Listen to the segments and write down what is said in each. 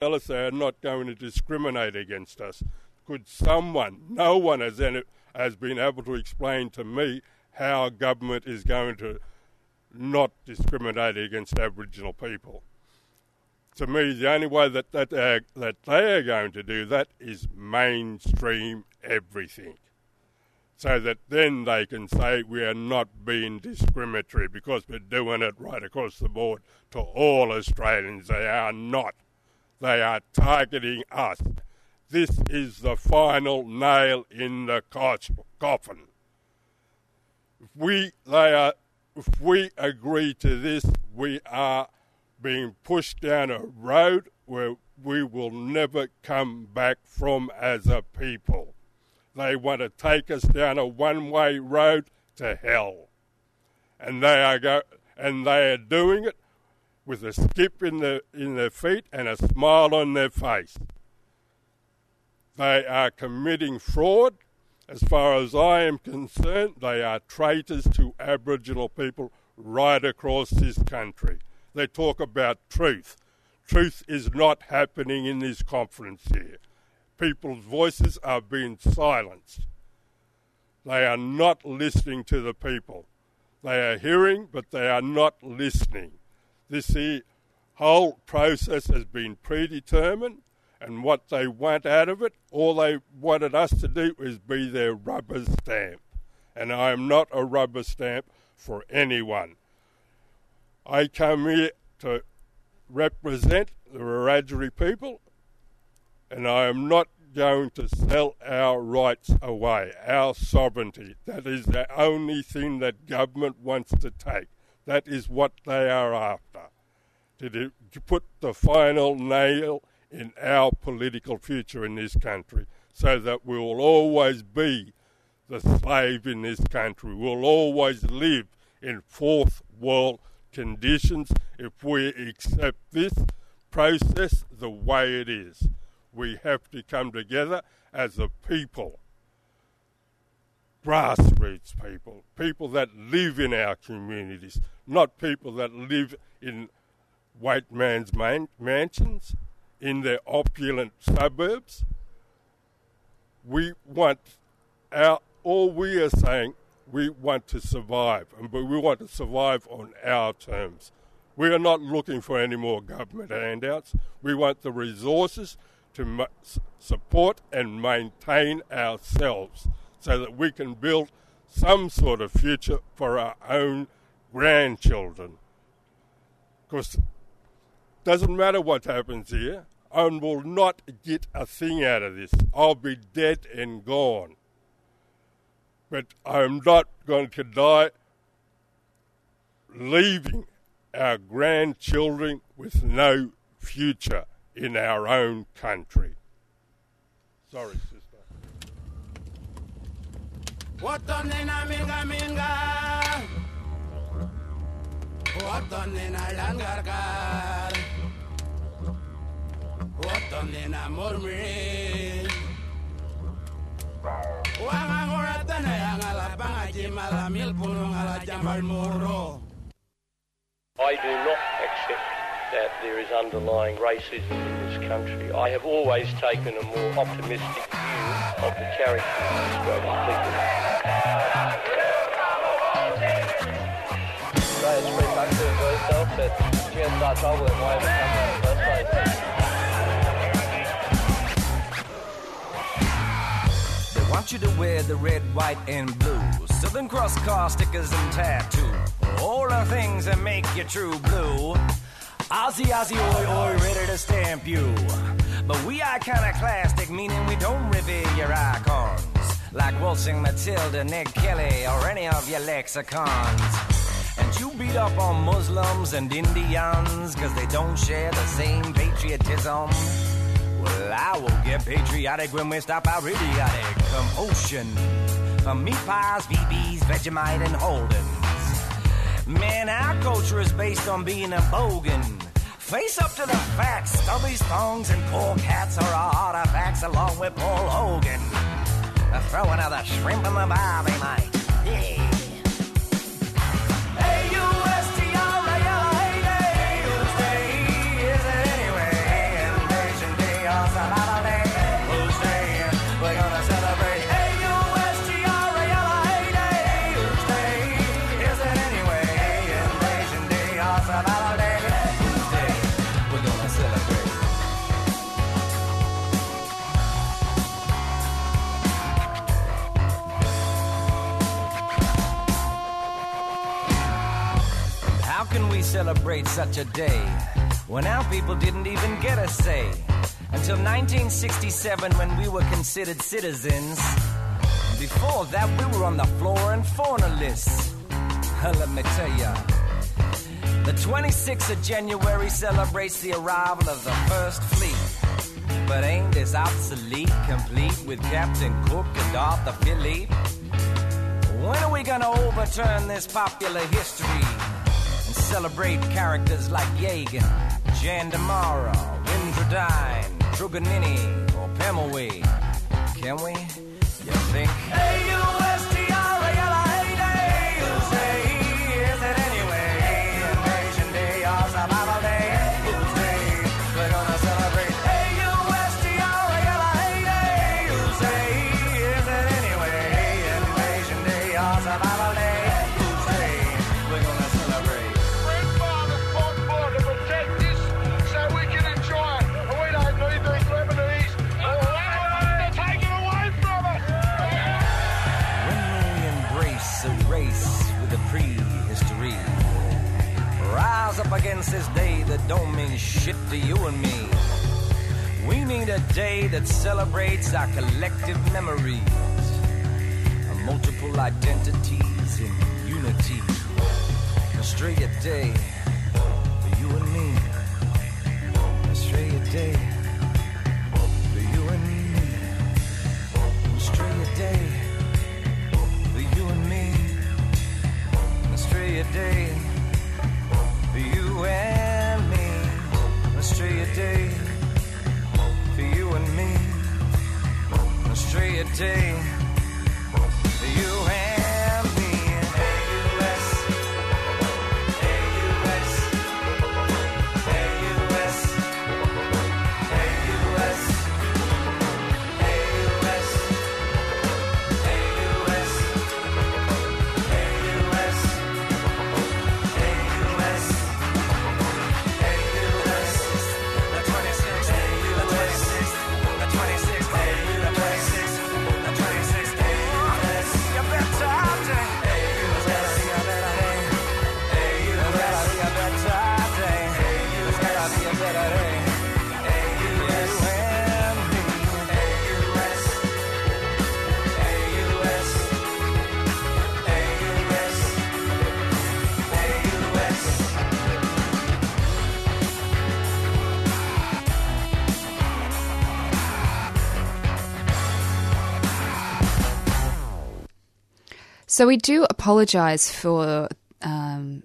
tell us they are not going to discriminate against us. Could someone, no one has, has been able to explain to me how government is going to not discriminate against Aboriginal people. To me, the only way that, that, that they are going to do that is mainstream everything. So that then they can say we are not being discriminatory because we're doing it right across the board to all Australians. They are not. They are targeting us. This is the final nail in the coffin. If we, they are, if we agree to this, we are being pushed down a road where we will never come back from as a people. They want to take us down a one-way road to hell, and they are go- and they are doing it with a skip in, the, in their feet and a smile on their face. They are committing fraud. As far as I am concerned, they are traitors to Aboriginal people right across this country. They talk about truth. Truth is not happening in this conference here. People's voices are being silenced. They are not listening to the people. They are hearing, but they are not listening. This whole process has been predetermined, and what they want out of it, all they wanted us to do is be their rubber stamp. And I am not a rubber stamp for anyone. I come here to represent the Wiradjuri people, and I am not going to sell our rights away, our sovereignty. That is the only thing that government wants to take. That is what they are after. To, put the final nail in our political future in this country so that we will always be the slave in this country. We'll always live in fourth world conditions if we accept this process the way it is. We have to come together as a people grassroots people, people that live in our communities, not people that live in white man's man- mansions, in their opulent suburbs. We want our, all we are saying, we want to survive, and but we want to survive on our terms. We are not looking for any more government handouts. We want the resources to support and maintain ourselves so that we can build some sort of future for our own grandchildren. Because doesn't matter what happens here, I will not get a thing out of this. I'll be dead and gone. But I'm not going to die leaving our grandchildren with no future in our own country. Sorry. Watonena tana malamil punung jambal I do not accept that there is underlying racism in this country. I have always taken a more optimistic view of the character of Australian people. They want you to wear the red, white, and blue. Southern Cross car stickers and tattoo. All the things that make you true blue. Aussie, Aussie, oi, oi, ready to stamp you. But we are iconoclastic, meaning we don't revere your icons. Like Waltzing Matilda, Ned Kelly, or any of your lexicons. And you beat up on Muslims and Indians because they don't share the same patriotism. Well, I will get patriotic when we stop our idiotic commotion. From meat pies, VBs, Vegemite, and Holdens. Man, our culture is based on being a bogan. Face up to the facts. Stubbies, thongs, and pork hats are our artifacts along with Paul Hogan. Throw another shrimp in the barbie, mate. Celebrate such a day when our people didn't even get a say. Until 1967, when we were considered citizens. Before that, we were on the flora and fauna list. Let me tell ya. The 26th of January celebrates the arrival of the first fleet. But ain't this obsolete complete with Captain Cook and Arthur Phillip? When are we gonna overturn this popular history celebrate characters like Yagan, Jan Damara, Windradyne, Truganini, or Pemulwuy? Can we? You think? against don't mean shit to you and me. We need a day that celebrates our collective memories, multiple identities in unity. Australia Day for you and me. Australia Day for you and me. Australia Day for you and me. Australia Day for you and. Australia Day for you and me. Australia Day for you and So we do apologise for um,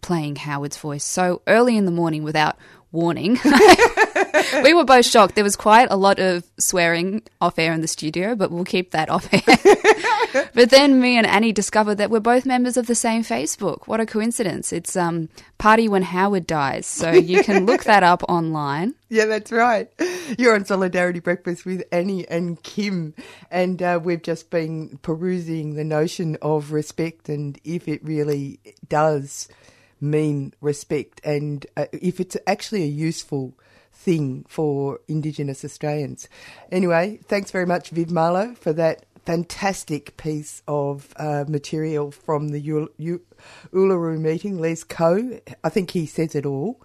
playing Howard's voice so early in the morning without warning. we were both shocked. There was quite a lot of swearing off air in the studio, but we'll keep that off air. but then me and Annie discovered that we're both members of the same Facebook. What a coincidence. It's um, Party When Howard Dies. So you can look that up online. Yeah, that's right. You're on Solidarity Breakfast with Annie and Kim, and uh, we've just been perusing the notion of respect and if it really does mean respect and uh, if it's actually a useful thing for Indigenous Australians. Anyway, thanks very much, Viv Marlowe, for that fantastic piece of uh, material from the U- U- Uluru meeting. Les Coe, I think he says it all.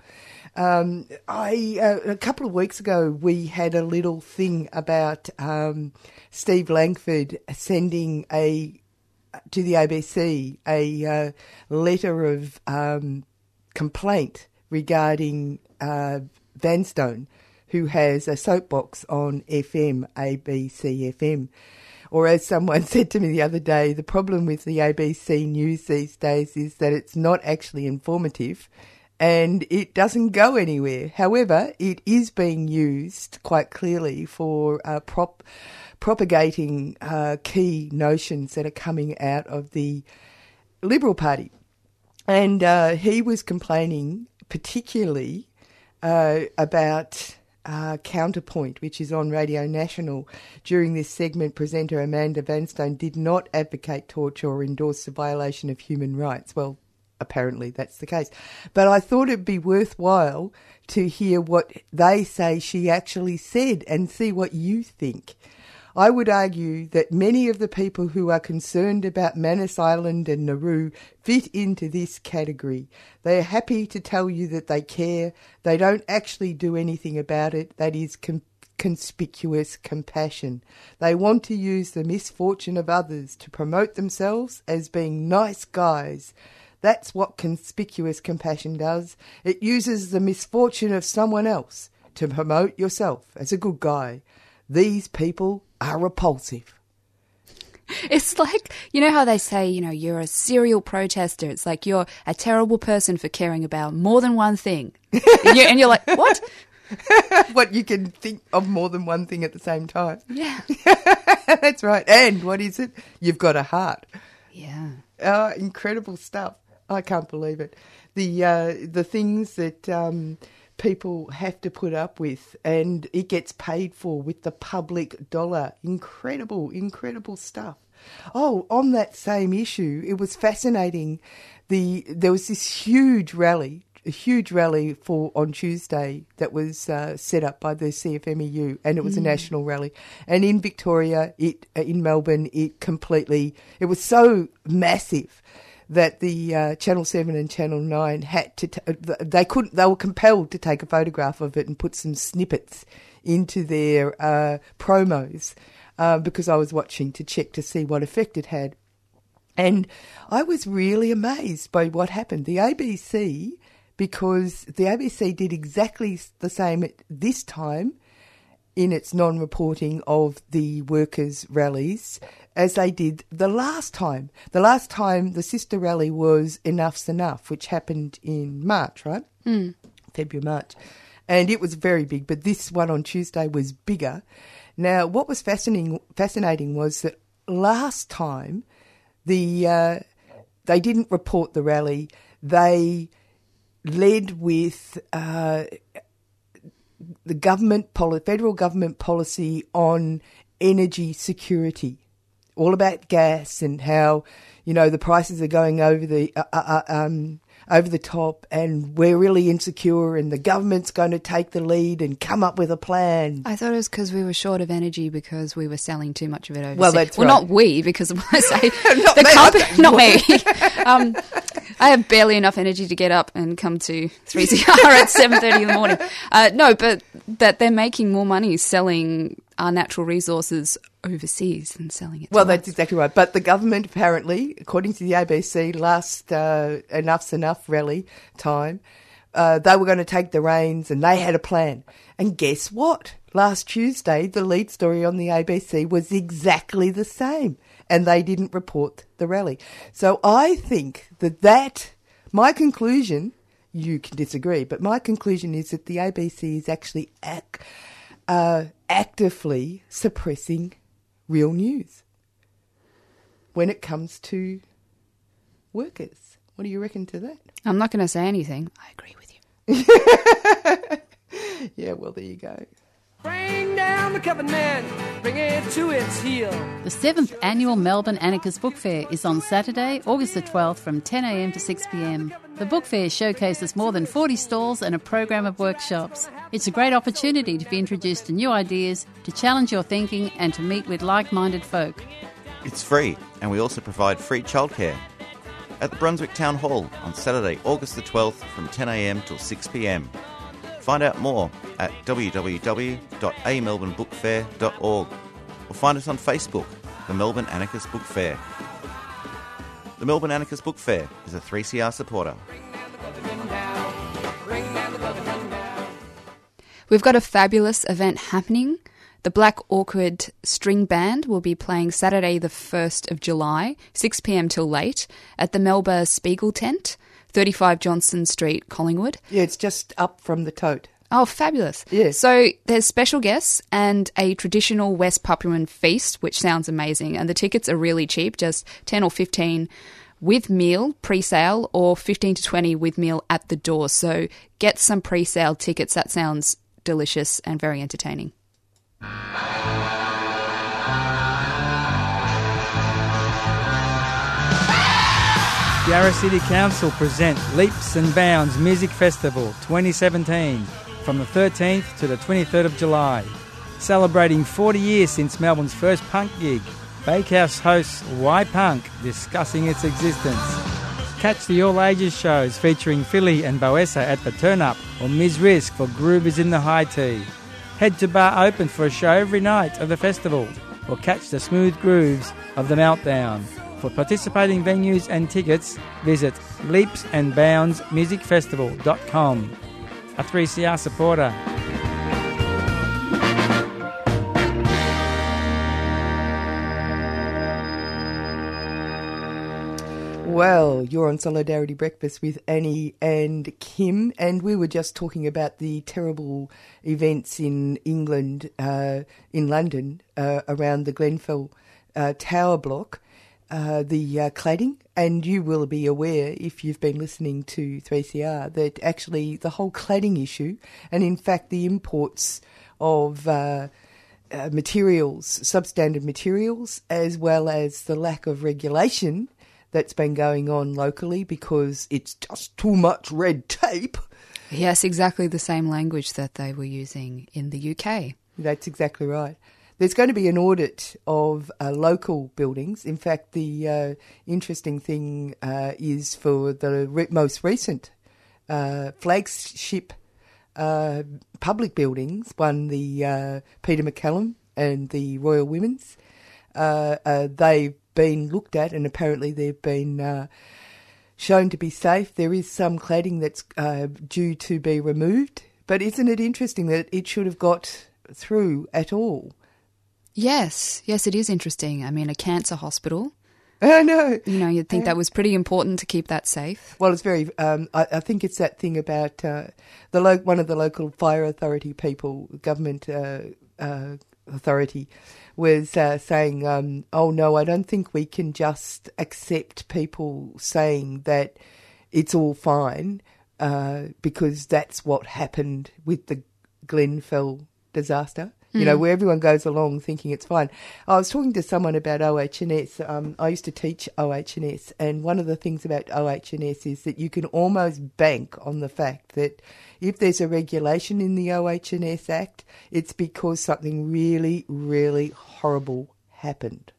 Um, I uh, a couple of weeks ago we had a little thing about um, Steve Langford sending a to the ABC a uh, letter of um, complaint regarding uh, Vanstone, who has a soapbox on FM, ABC FM. Or as someone said to me the other day, the problem with the ABC news these days is that it's not actually informative and it doesn't go anywhere. However, it is being used quite clearly for uh, prop, propagating uh, key notions that are coming out of the Liberal Party. And uh, he was complaining particularly uh, about uh, Counterpoint, which is on Radio National. During this segment, presenter Amanda Vanstone did not advocate torture or endorse the violation of human rights. Well, apparently that's the case. But I thought it'd be worthwhile to hear what they say she actually said and see what you think. I would argue that many of the people who are concerned about Manus Island and Nauru fit into this category. They are happy to tell you that they care. They don't actually do anything about it. That is com- conspicuous compassion. They want to use the misfortune of others to promote themselves as being nice guys. That's what conspicuous compassion does. It uses the misfortune of someone else to promote yourself as a good guy. These people are repulsive. It's like, you know how they say, you know, you're a serial protester. It's like you're a terrible person for caring about more than one thing. and, you're, and you're like, what? what you can think of more than one thing at the same time. Yeah. That's right. And what is it? You've got a heart. Yeah. Oh, incredible stuff. I can't believe it. The uh, the things that um, people have to put up with, and it gets paid for with the public dollar. Incredible, incredible stuff. Oh, on that same issue, it was fascinating. The there was this huge rally, a huge rally for on Tuesday that was uh, set up by the CFMEU, and it was a national rally. And in Victoria, it uh, in Melbourne, it completely it was so massive that the uh, Channel Seven and Channel Nine had to. T- they couldn't. They were compelled to take a photograph of it and put some snippets into their uh, promos uh, because I was watching to check to see what effect it had. And I was really amazed by what happened. The ABC, because the ABC did exactly the same at this time in its non reporting of the workers' rallies as they did the last time. The last time the sister rally was Enough's Enough, which happened in March, right? Mm. February, March. And it was very big, but this one on Tuesday was bigger. Now, what was fascinating, fascinating was that last time the uh, they didn't report the rally. They led with uh, the government, federal government policy on energy security, all about gas and how you know the prices are going over the uh, uh, uh, um, over the top, and we're really insecure, and the government's going to take the lead and come up with a plan. I thought it was because we were short of energy because we were selling too much of it overseas. Well, that's well, right. not we, because I say Not the me, company, not me. um, I have barely enough energy to get up and come to 3CR at 7.30 in the morning. Uh, no, but that they're making more money selling our natural resources overseas than selling it Well, that's us. exactly right. But the government, apparently, according to the ABC, last uh, Enough's Enough rally time, uh, they were going to take the reins and they had a plan. And guess what? Last Tuesday, the lead story on the ABC was exactly the same. And they didn't report the rally. So I think that that, my conclusion, you can disagree, but my conclusion is that the ABC is actually ac- uh, actively suppressing real news when it comes to workers. What do you reckon to that? I'm not going to say anything. I agree with you. Yeah, well, there you go. Bring down the covenant, bring it to its heel. The seventh annual Melbourne Anarchist Book Fair is on Saturday, August the 12th from 10am to 6pm. The book fair showcases more than 40 stalls and a program of workshops. It's a great opportunity to be introduced to new ideas, to challenge your thinking, and to meet with like minded folk. It's free, and we also provide free childcare. At the Brunswick Town Hall on Saturday, August the 12th from 10am till 6pm. Find out more at www.amelbournebookfair.org or find us on Facebook, the Melbourne Anarchist Book Fair. The Melbourne Anarchist Book Fair is a 3CR supporter. We've got a fabulous event happening. The Black Awkward String Band will be playing Saturday, the 1st of July, 6 pm till late, at the Melba Spiegel Tent, 35 Johnston Street, Collingwood. Yeah, it's just up from the tote. Oh, fabulous. Yeah. So there's special guests and a traditional West Papuan feast, which sounds amazing. And the tickets are really cheap, just 10 or 15 with meal pre-sale or 15 to 20 with meal at the door. So get some pre-sale tickets. That sounds delicious and very entertaining. Yarra City Council present Leaps and Bounds Music Festival 2017 from the 13th to the 23rd of July. Celebrating 40 years since Melbourne's first punk gig, Bakehouse hosts Why Punk, discussing its existence. Catch the all ages shows featuring Philly and Boessa at the Turn Up or Ms. Risk for Groovers in the High Tea. Head to Bar Open for a show every night of the festival or catch the smooth grooves of the Meltdown. For participating venues and tickets, visit leapsandboundsmusicfestival.com. A 3CR supporter. Well, you're on Solidarity Breakfast with Annie and Kim, and we were just talking about the terrible events in England, uh, in London, uh, around the Grenfell uh, Tower block, uh, the uh, cladding. And you will be aware, if you've been listening to 3CR, that actually the whole cladding issue, and in fact the imports of uh, uh, materials, substandard materials, as well as the lack of regulation that's been going on locally because it's just too much red tape. Yes, exactly the same language that they were using in the UK. That's exactly right. There's going to be an audit of uh, local buildings. In fact, the uh, interesting thing uh, is for the re- most recent uh, flagship uh, public buildings, one the uh, Peter MacCallum and the Royal Women's. they've been looked at, and apparently they've been shown to be safe. There is some cladding that's due to be removed, but isn't it interesting that it should have got through at all? Yes, yes, it is interesting. I mean, a cancer hospital. I know. You know, you'd think that was pretty important to keep that safe. Well, it's very. Um, I, I, think it's that thing about uh, the lo- one of the local fire authority people, government uh, uh, authority, was uh, saying, um, "Oh no, I don't think we can just accept people saying that it's all fine uh, because that's what happened with the Grenfell disaster." You know, where everyone goes along thinking it's fine. I was talking to someone about OH&S. Um, I used to teach OH&S, and one of the things about OH&S is that you can almost bank on the fact that if there's a regulation in the OH&S Act, it's because something really, really horrible happened.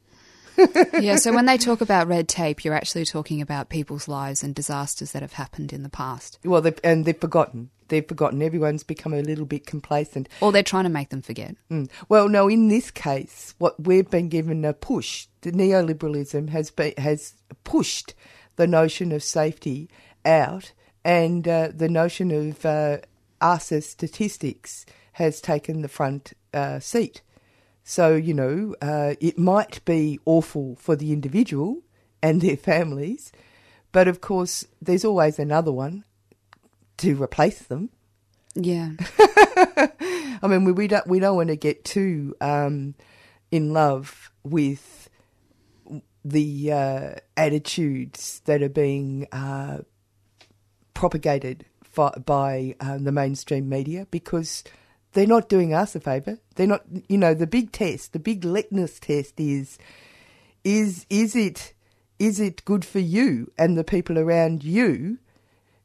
yeah, so when they talk about red tape, you're actually talking about people's lives and disasters that have happened in the past. Well, they've, and they've forgotten. They've forgotten. Everyone's become a little bit complacent. Or they're trying to make them forget. Mm. Well, no, in this case, what we've been given a push. The neoliberalism has been, has pushed the notion of safety out, and uh, the notion of uh, us as statistics has taken the front uh, seat. So, you know, uh, it might be awful for the individual and their families, but of course, there's always another one to replace them. Yeah. I mean, we, we don't we don't want to get too um, in love with the uh, attitudes that are being uh, propagated fi- by um, the mainstream media because they're not doing us a favour. They're not, you know, the big test, the big litmus test is, is, is it, is it good for you and the people around you?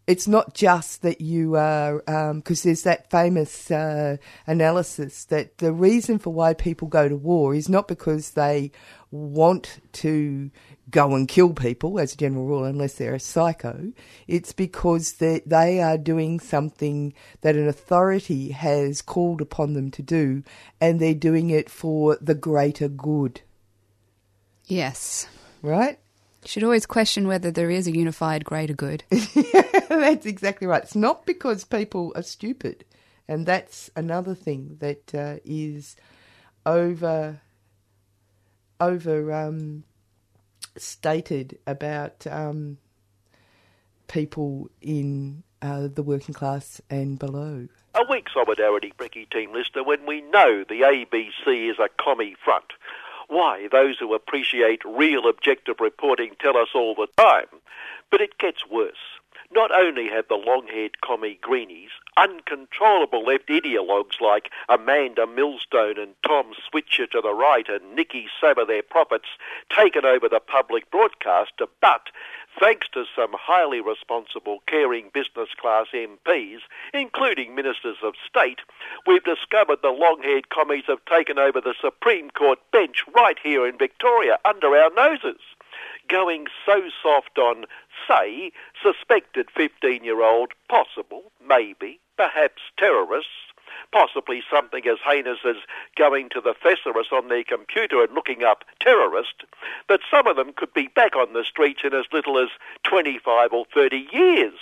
It's not just that you are, because um, there's that famous uh, analysis that the reason for why people go to war is not because they want to go and kill people as a general rule unless they're a psycho. It's because they, they are doing something that an authority has called upon them to do and they're doing it for the greater good. Yes. Right? You should always question whether there is a unified greater good. that's exactly right. It's not because people are stupid. And that's another thing that uh, is over over um, stated about um, people in uh, the working class and below. A weak solidarity, Brecky team listener, when we know the ABC is a commie front. Why, those who appreciate real objective reporting tell us all the time. But it gets worse. Not only have the long-haired commie greenies uncontrollable left ideologues like Amanda Millstone and Tom Switcher to the right and Nicky Saber their prophets taken over the public broadcaster, but thanks to some highly responsible, caring business class MPs, including ministers of state, we've discovered the long haired commies have taken over the Supreme Court bench right here in Victoria under our noses. Going so soft on, say, suspected 15 year old, possible, maybe, perhaps terrorists, possibly something as heinous as going to the thesaurus on their computer and looking up terrorist, that some of them could be back on the streets in as little as 25 or 30 years.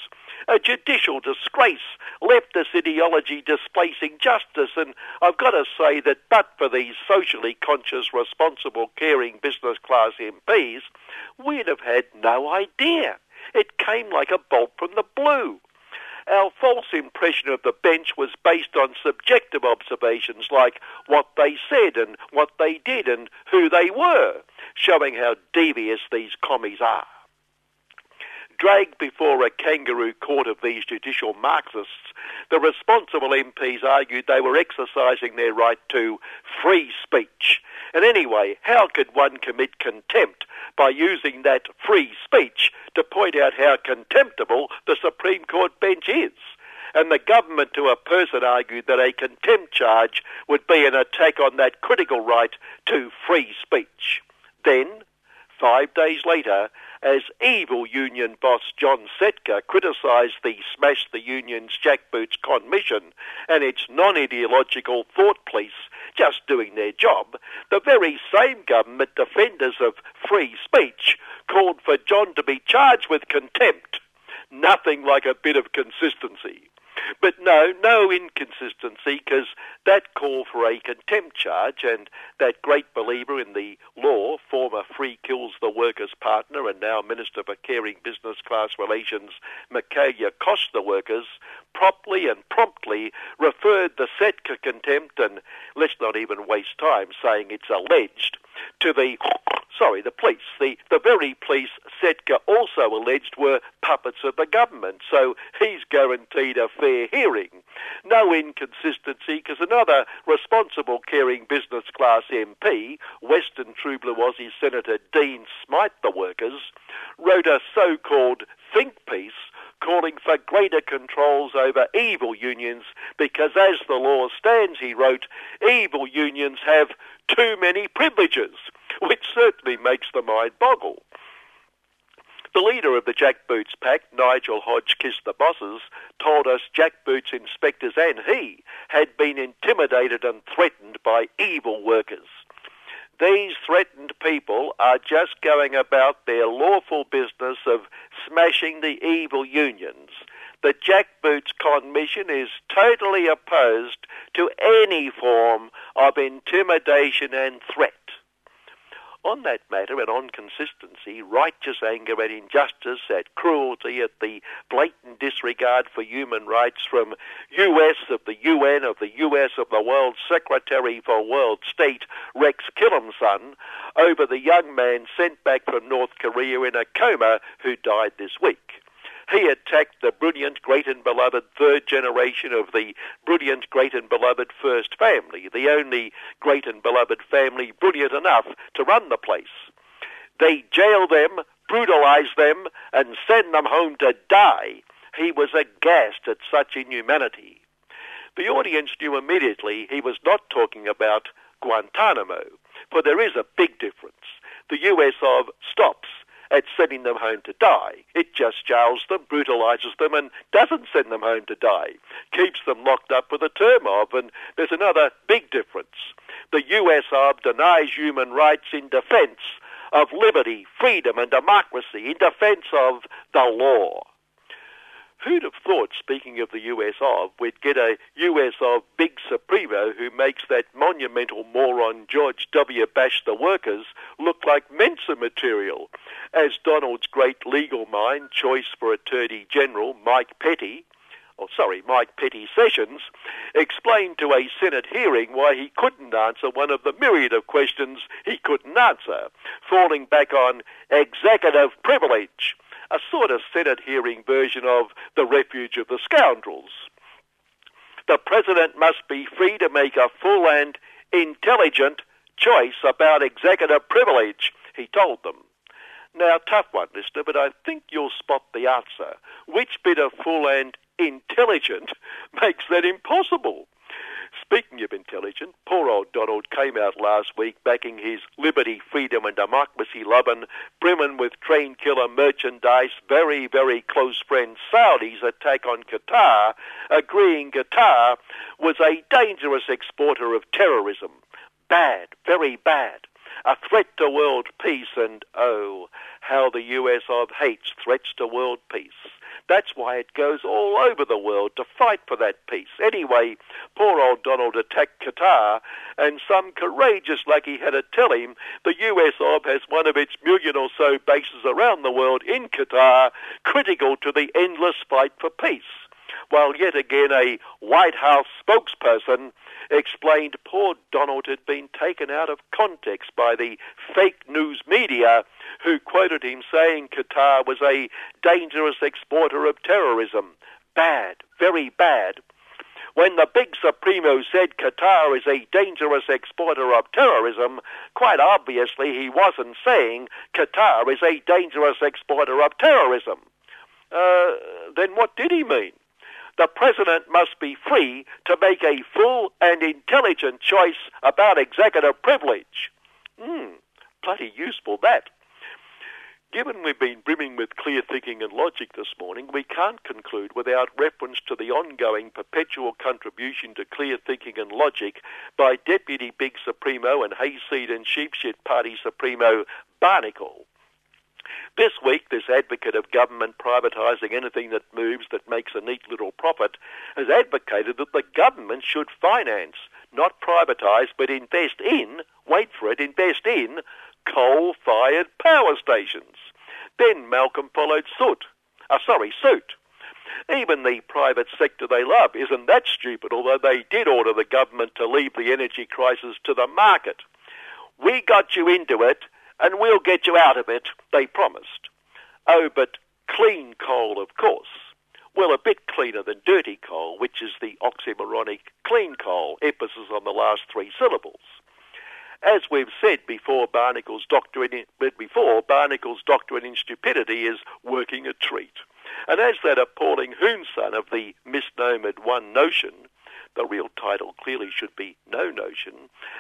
A judicial disgrace, leftist ideology displacing justice, and I've got to say that but for these socially conscious, responsible, caring business class MPs, we'd have had no idea. It came like a bolt from the blue. Our false impression of the bench was based on subjective observations like what they said and what they did and who they were, showing how devious these commies are. Dragged before a kangaroo court of these judicial Marxists, the responsible MPs argued they were exercising their right to free speech. And anyway, how could one commit contempt by using that free speech to point out how contemptible the Supreme Court bench is? And the government to a person argued that a contempt charge would be an attack on that critical right to free speech. Then, five days later, as evil union boss John Setka criticised the Smash the Union's jackboots commission and its non-ideological thought police just doing their job, the very same government defenders of free speech called for John to be charged with contempt. Nothing like a bit of consistency. But no, no inconsistency, because that call for a contempt charge and that great believer in the law, former Free Kills the Workers partner and now Minister for Caring Business Class Relations, Michaelia Cost the Workers, promptly and promptly referred the Setka contempt, and let's not even waste time saying it's alleged, to the sorry, the police. The, the very police Setka also alleged were puppets of the government, so he's guaranteed a fair hearing. No inconsistency, because another responsible, caring business class MP, Western True Senator Dean Smythe the Workers, wrote a so-called think piece calling for greater controls over evil unions because as the law stands, he wrote, evil unions have too many privileges, which certainly makes the mind boggle. The leader of the Jackboots pack, Nigel Hodge Kissed the Bosses, told us Jackboots inspectors and he had been intimidated and threatened by evil workers. These threatened people are just going about their lawful business of smashing the evil unions. The Jackboots Commission is totally opposed to any form of intimidation and threat. On that matter and on consistency, righteous anger at injustice, at cruelty, at the blatant disregard for human rights from US of the UN of the US of the World Secretary for World State Rex Tillerson over the young man sent back from North Korea in a coma who died this week. He attacked the brilliant, great and beloved third generation of the brilliant, great and beloved first family, the only great and beloved family brilliant enough to run the place. They jail them, brutalize them, and send them home to die. He was aghast at such inhumanity. The audience knew immediately he was not talking about Guantanamo, for there is a big difference. The US of stops at sending them home to die. It just jails them, brutalizes them, and doesn't send them home to die. Keeps them locked up with a term of, and there's another big difference. The US of denies human rights in defense of liberty, freedom, and democracy, in defense of the law. Who'd have thought, speaking of the US of, we'd get a US of big Supremo who makes that monumental moron George W. Bash the Workers look like Mensa material, as Donald's great legal mind, choice for Attorney General Mike Petty, or sorry, Mike Petty Sessions, explained to a Senate hearing why he couldn't answer one of the myriad of questions he couldn't answer, falling back on executive privilege a sort of Senate hearing version of the refuge of the scoundrels. The President must be free to make a full and intelligent choice about executive privilege, he told them. Now, tough one, listener, but I think you'll spot the answer. Which bit of full and intelligent makes that impossible? Speaking of intelligent, poor old Donald came out last week backing his liberty, freedom and democracy loving, brimming with train killer merchandise, very, very close friend Saudi's attack on Qatar, agreeing Qatar was a dangerous exporter of terrorism. Bad, very bad. A threat to world peace and oh, how the US of hates threats to world peace. That's why it goes all over the world to fight for that peace. Anyway, poor old Donald attacked Qatar, and some courageous lucky had to tell him the US of has one of its million or so bases around the world in Qatar, critical to the endless fight for peace. While yet again a White House spokesperson explained poor Donald had been taken out of context by the fake news media who quoted him saying Qatar was a dangerous exporter of terrorism. Bad, very bad. When the big Supremo said Qatar is a dangerous exporter of terrorism, quite obviously he wasn't saying Qatar is a dangerous exporter of terrorism. Uh, then what did he mean? The president must be free to make a full and intelligent choice about executive privilege. Hmm, bloody useful that. Given we've been brimming with clear thinking and logic this morning, we can't conclude without reference to the ongoing perpetual contribution to clear thinking and logic by Deputy Big Supremo and Hayseed and Sheepshit Party Supremo Barnacle. This week, this advocate of government privatising anything that moves that makes a neat little profit has advocated that the government should finance, not privatise, but invest in, wait for it, invest in coal-fired power stations. Then Malcolm followed suit. Uh, sorry, suit. Even the private sector they love isn't that stupid, although they did order the government to leave the energy crisis to the market. We got you into it, and we'll get you out of it, they promised. Oh, but clean coal, of course. Well, a bit cleaner than dirty coal, which is the oxymoronic clean coal, emphasis on the last three syllables. As we've said before, Barnacle's doctrine in, before Barnacle's doctorate in stupidity is working a treat. And as that appalling Hoon-son of the misnomered One Notion the real title clearly should be No Notion,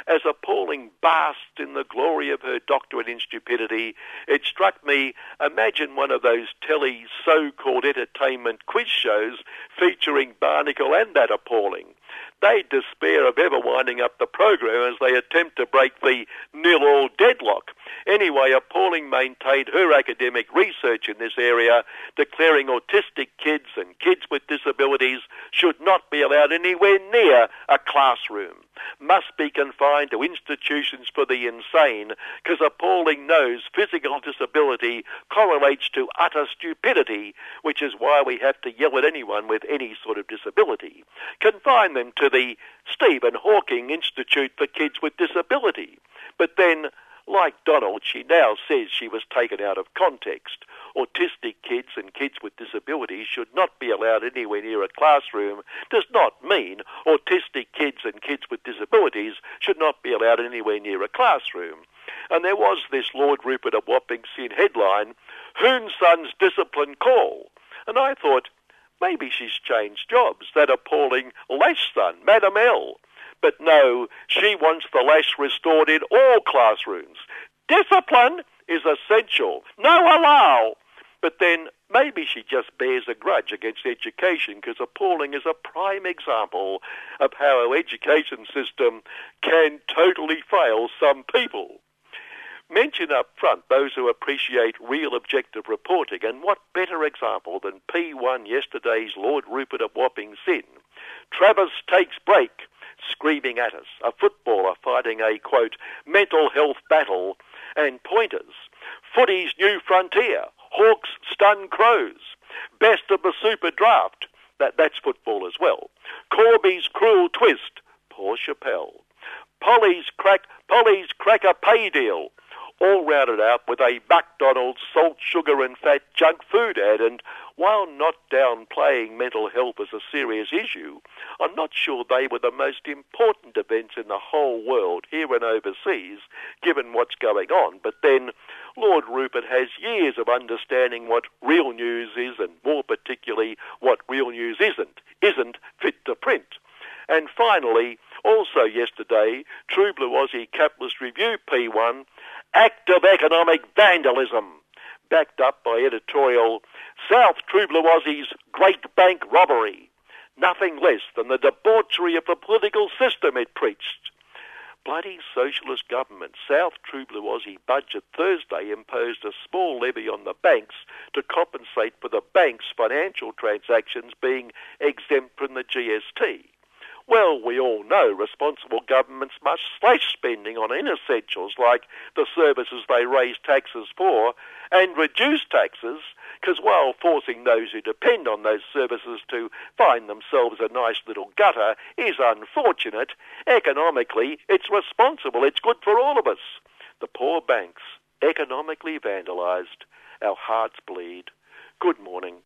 as appalling basked in the glory of her doctorate in stupidity, it struck me, imagine one of those telly so-called entertainment quiz shows featuring Barnacle and that appalling. They despair of ever winding up the program as they attempt to break the nil-all deadlock. Anyway, Appalling maintained her academic research in this area, declaring autistic kids and kids with disabilities should not be allowed anywhere near a classroom must be confined to institutions for the insane because appalling knows physical disability correlates to utter stupidity, which is why we have to yell at anyone with any sort of disability. Confine them to the Stephen Hawking Institute for Kids with Disability. But then like Donald, she now says she was taken out of context. Autistic kids and kids with disabilities should not be allowed anywhere near a classroom does not mean autistic kids and kids with disabilities should not be allowed anywhere near a classroom. And there was this Lord Rupert of Wapping Sin headline, Hoon-son's discipline call. And I thought, maybe she's changed jobs. That appalling Lash than Madam L. But no, she wants the lash restored in all classrooms. Discipline is essential. No allow. But then maybe she just bears a grudge against education because appalling is a prime example of how our education system can totally fail some people. Mention up front those who appreciate real objective reporting, and what better example than P1 yesterday's Lord Rupert of Wapping Sin? Travis takes break screaming at us, a footballer fighting a, quote, mental health battle, and pointers. Footy's new frontier, Hawks stun Crows. Best of the Super Draft, that, that's football as well. Corby's cruel twist, poor Schapelle. Polly's crack, Polly's cracker pay deal. All rounded out with a McDonald's salt, sugar and fat junk food ad. And while not downplaying mental health as a serious issue, I'm not sure they were the most important events in the whole world, here and overseas, given what's going on. But then Lord Rupert has years of understanding what real news is and more particularly what real news isn't, isn't fit to print. And finally, also yesterday, True Blue Aussie Capitalist Review P1, Act of Economic Vandalism, backed up by editorial South True Great Bank Robbery. Nothing less than the debauchery of the political system it preached. Bloody socialist government, South True budget Thursday imposed a small levy on the banks to compensate for the bank's financial transactions being exempt from the GST. Well, we all know responsible governments must slash spending on inessentials like the services they raise taxes for and reduce taxes, because while forcing those who depend on those services to find themselves a nice little gutter is unfortunate, economically it's responsible. It's good for all of us. The poor banks, economically vandalised. Our hearts bleed. Good morning.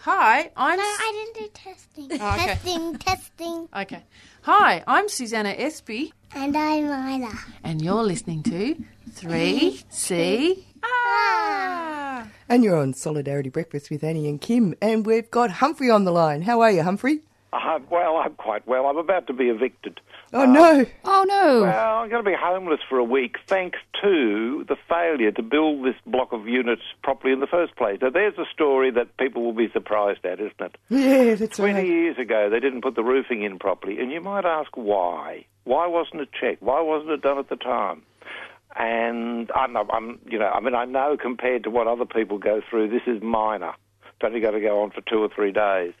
Hi, I'm. No, I didn't do testing. Oh, okay. Testing, testing. Okay. Hi, I'm Susanna Espy, And I'm Lila. and you're listening to 3C. Ah! And you're on Solidarity Breakfast with Annie and Kim, and we've got Humphrey on the line. How are you, Humphrey? Uh, well, I'm quite well. I'm about to be evicted. Oh no! Um, oh no! Well, I'm going to be homeless for a week thanks to the failure to build this block of units properly in the first place. Now, there's a story that people will be surprised at, isn't it? Yeah, that's 20 right. years ago, they didn't put the roofing in properly, and you might ask why. Why wasn't it checked? Why wasn't it done at the time? And I'm, I'm, you know, I mean, I know compared to what other people go through, this is minor. It's only going to go on for two or three days.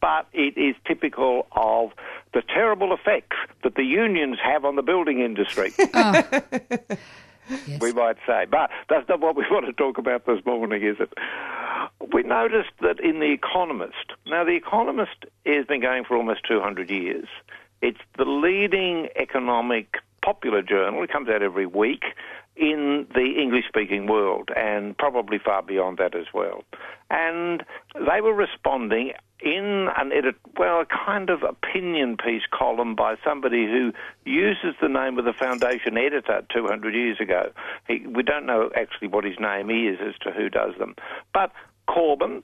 But it is typical of the terrible effects that the unions have on the building industry. Ah. we might say. But that's not what we want to talk about this morning, is it? We noticed that in The Economist, now The Economist has been going for almost 200 years. It's the leading economic popular journal. It comes out every week in the English speaking world and probably far beyond that as well. And they were responding in an edit, well, a kind of opinion piece column by somebody who uses the name of the foundation editor 200 years ago. He, we don't know actually what his name is as to who does them. But Corbyn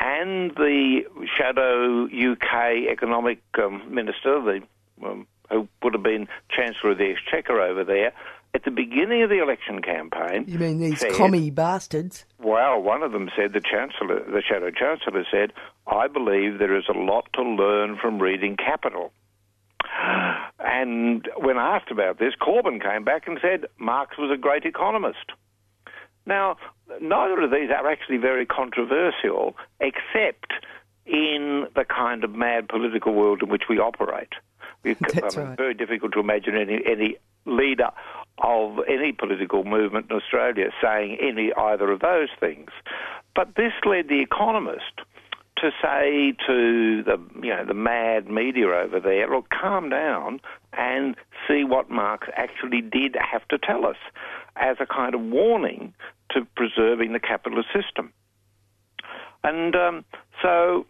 and the shadow UK economic um, minister, the um, who would have been Chancellor of the Exchequer over there, at the beginning of the election campaign. You mean these said- commie bastards? Well, one of them said, the Chancellor, the Shadow Chancellor said, I believe there is a lot to learn from reading Capital. And when asked about this, Corbyn came back and said Marx was a great economist. Now, neither of these are actually very controversial, except in the kind of mad political world in which we operate. It's That's I mean, right. very difficult to imagine any, any leader of any political movement in Australia saying any either of those things. But this led The Economist to say to the you know the mad media over there, look, calm down and see what Marx actually did have to tell us, as a kind of warning to preserving the capitalist system. And um, so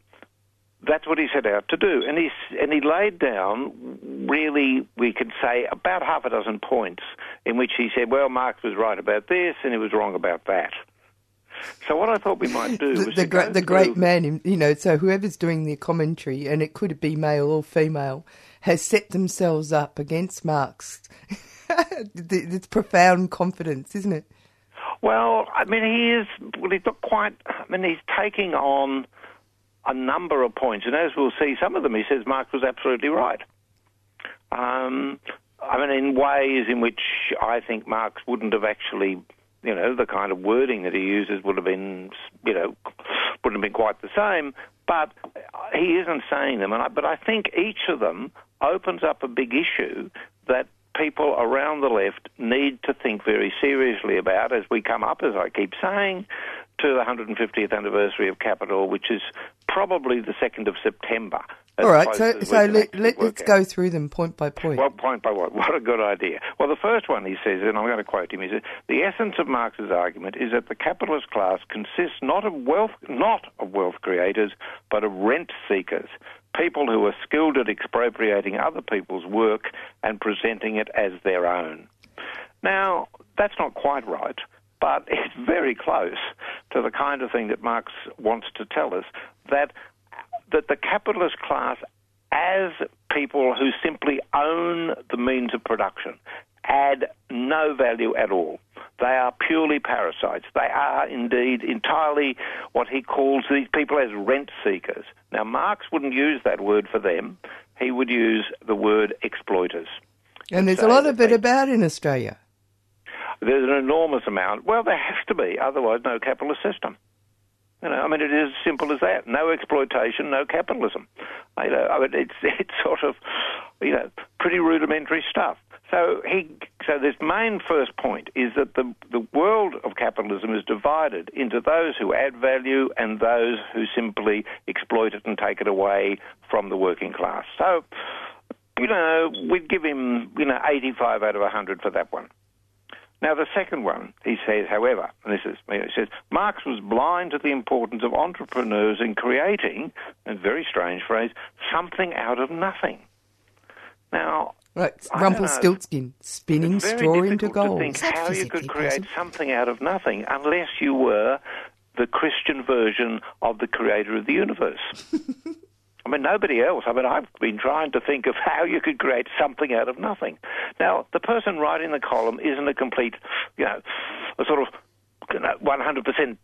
that's what he set out to do. And he, and he laid down, really, we could say, about half a dozen points in which he said, well, Marx was right about this and he was wrong about that. So what I thought we might do The, was the, great, the great man, you know, so whoever's doing the commentary, and it could be male or female, has set themselves up against Marx. it's profound confidence, isn't it? Well, I mean, he is. Well, he's not quite. I mean, he's taking on a number of points, and as we'll see, some of them he says Marx was absolutely right. Um, I mean, in ways in which I think Marx wouldn't have actually, you know, the kind of wording that he uses would have been, you know, wouldn't have been quite the same. But he isn't saying them, and I, but I think each of them opens up a big issue that people around the left need to think very seriously about as we come up, as I keep saying, to the 150th anniversary of Capital, which is probably the 2nd of September. All right, so so let, let, let's out. go through them point by point. Well, point by point. What a good idea. Well, the first one he says, and I'm going to quote him, he says, the essence of Marx's argument is that the capitalist class consists not of wealth, not of wealth creators, but of rent seekers, people who are skilled at expropriating other people's work and presenting it as their own. Now, that's not quite right, but it's very close to the kind of thing that Marx wants to tell us that that the capitalist class as people who simply own the means of production add no value at all. They are purely parasites. They are indeed entirely what he calls these people as rent seekers. Now, Marx wouldn't use that word for them. He would use the word exploiters. and there's a lot of it about in Australia. There's an enormous amount. Well, there has to be, otherwise, no capitalist system. You know, I mean, it is as simple as that. No exploitation, no capitalism. You know, I mean, it's it's sort of, you know, pretty rudimentary stuff. So he, so this main first point is that the the world of capitalism is divided into those who add value and those who simply exploit it and take it away from the working class. So, you know, we'd give him, you know, 85 out of 100 for that one. Now, the second one, he says, however, and this is, he says, Marx was blind to the importance of entrepreneurs in creating, a very strange phrase, something out of nothing. Now, Right, I don't know. Rumpelstiltskin, spinning straw into difficult to gold. think how you could create something out of nothing unless you were the Christian version of the creator of the universe. I mean, nobody else. I mean, I've been trying to think of how you could create something out of nothing. Now, the person writing the column isn't a complete, you know, a sort of you know, 100%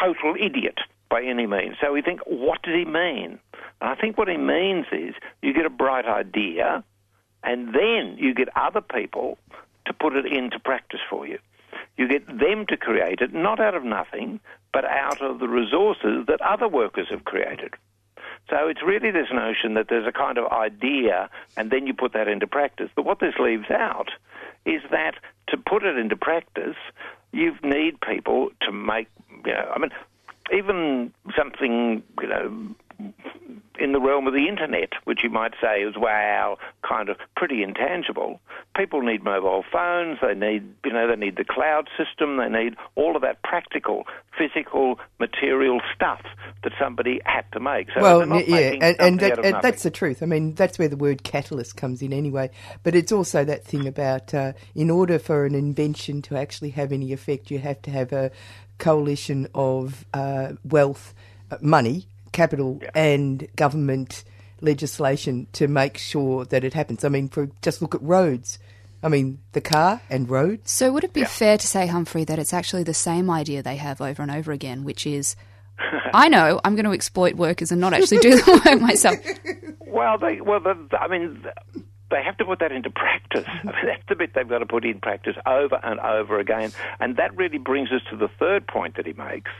total idiot by any means. So we think, what did he mean? And I think what he means is you get a bright idea, and then you get other people to put it into practice for you. You get them to create it, not out of nothing, but out of the resources that other workers have created. So it's really this notion that there's a kind of idea and then you put that into practice. But what this leaves out is that to put it into practice, you need people to make, you know, I mean, even something, you know, in the realm of the internet, which you might say is wow, kind of pretty intangible. People need mobile phones. They need, you know, they need the cloud system. They need all of that practical, physical, material stuff that somebody had to make. So well, not yeah, and, and, that, and that's the truth. I mean, that's where the word catalyst comes in anyway. But it's also that thing about uh, in order for an invention to actually have any effect, you have to have a coalition of uh, wealth, uh, money, capital, and government legislation to make sure that it happens. I mean, for just look at roads. I mean, the car and roads. So would it be fair to say, Humphrey, that it's actually the same idea they have over and over again, which is, I know I'm going to exploit workers and not actually do the work myself. Well, they well, the, I mean, they have to put that into practice. I mean, that's the bit they've got to put in practice over and over again, and that really brings us to the third point that he makes,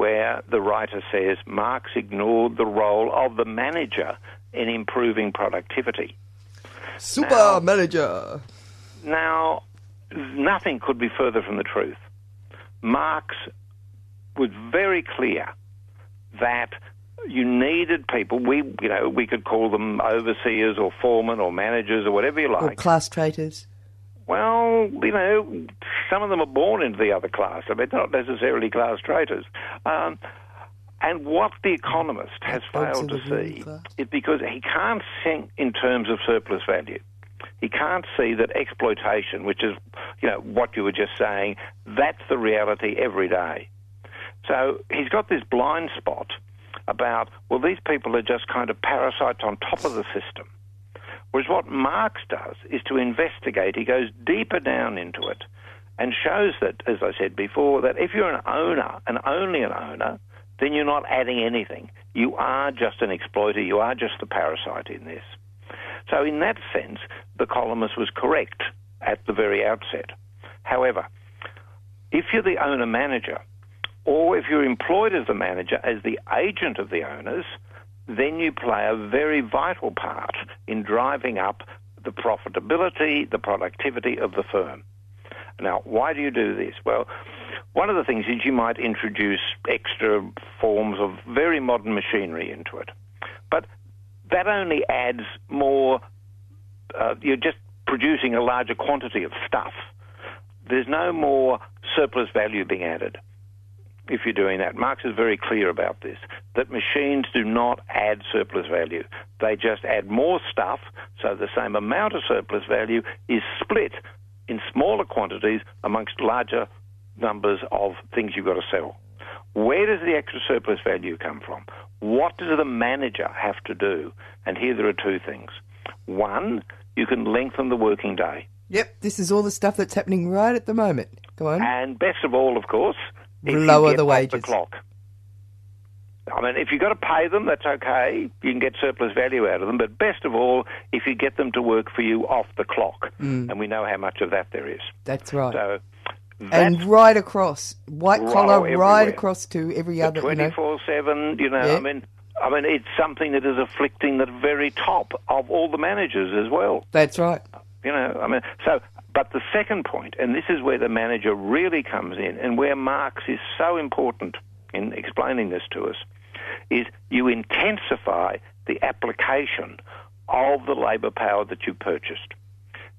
where the writer says Marx ignored the role of the manager in improving productivity. Super manager. Now, nothing could be further from the truth. Marx was very clear that you needed people. We, you know, we could call them overseers or foremen or managers or whatever you like. Or class traitors. Well, you know, some of them are born into the other class. I mean, they're not necessarily class traitors. Um, and what the economist has failed to see is because he can't think in terms of surplus value. He can't see that exploitation, which is, you know, what you were just saying, that's the reality every day. So he's got this blind spot about, well, these people are just kind of parasites on top of the system. Whereas what Marx does is to investigate, he goes deeper down into it and shows that, as I said before, that if you're an owner and only an owner, then you're not adding anything. You are just an exploiter, you are just the parasite in this. So, in that sense, the columnist was correct at the very outset. However, if you're the owner manager, or if you're employed as the manager, as the agent of the owners, then you play a very vital part in driving up the profitability, the productivity of the firm. Now, why do you do this? Well, one of the things is you might introduce extra forms of very modern machinery into it. But that only adds more. Uh, you're just producing a larger quantity of stuff. There's no more surplus value being added if you're doing that. Marx is very clear about this that machines do not add surplus value. They just add more stuff, so the same amount of surplus value is split in smaller quantities amongst larger numbers of things you've got to sell. Where does the extra surplus value come from? What does the manager have to do? And here there are two things. One, you can lengthen the working day. Yep, this is all the stuff that's happening right at the moment. Go on. And best of all, of course, Lower the off wages. The clock. I mean, if you've got to pay them, that's okay. You can get surplus value out of them. But best of all, if you get them to work for you off the clock. Mm. And we know how much of that there is. That's right. So and right across, white collar, right across to every other. You know. twenty four seven. You know, Yeah. I mean, I mean, it's something that is afflicting the very top of all the managers as well. That's right. You know, I mean, so. But the second point, and this is where the manager really comes in, and where Marx is so important in explaining this to us, is you intensify the application of the labour power that you purchased.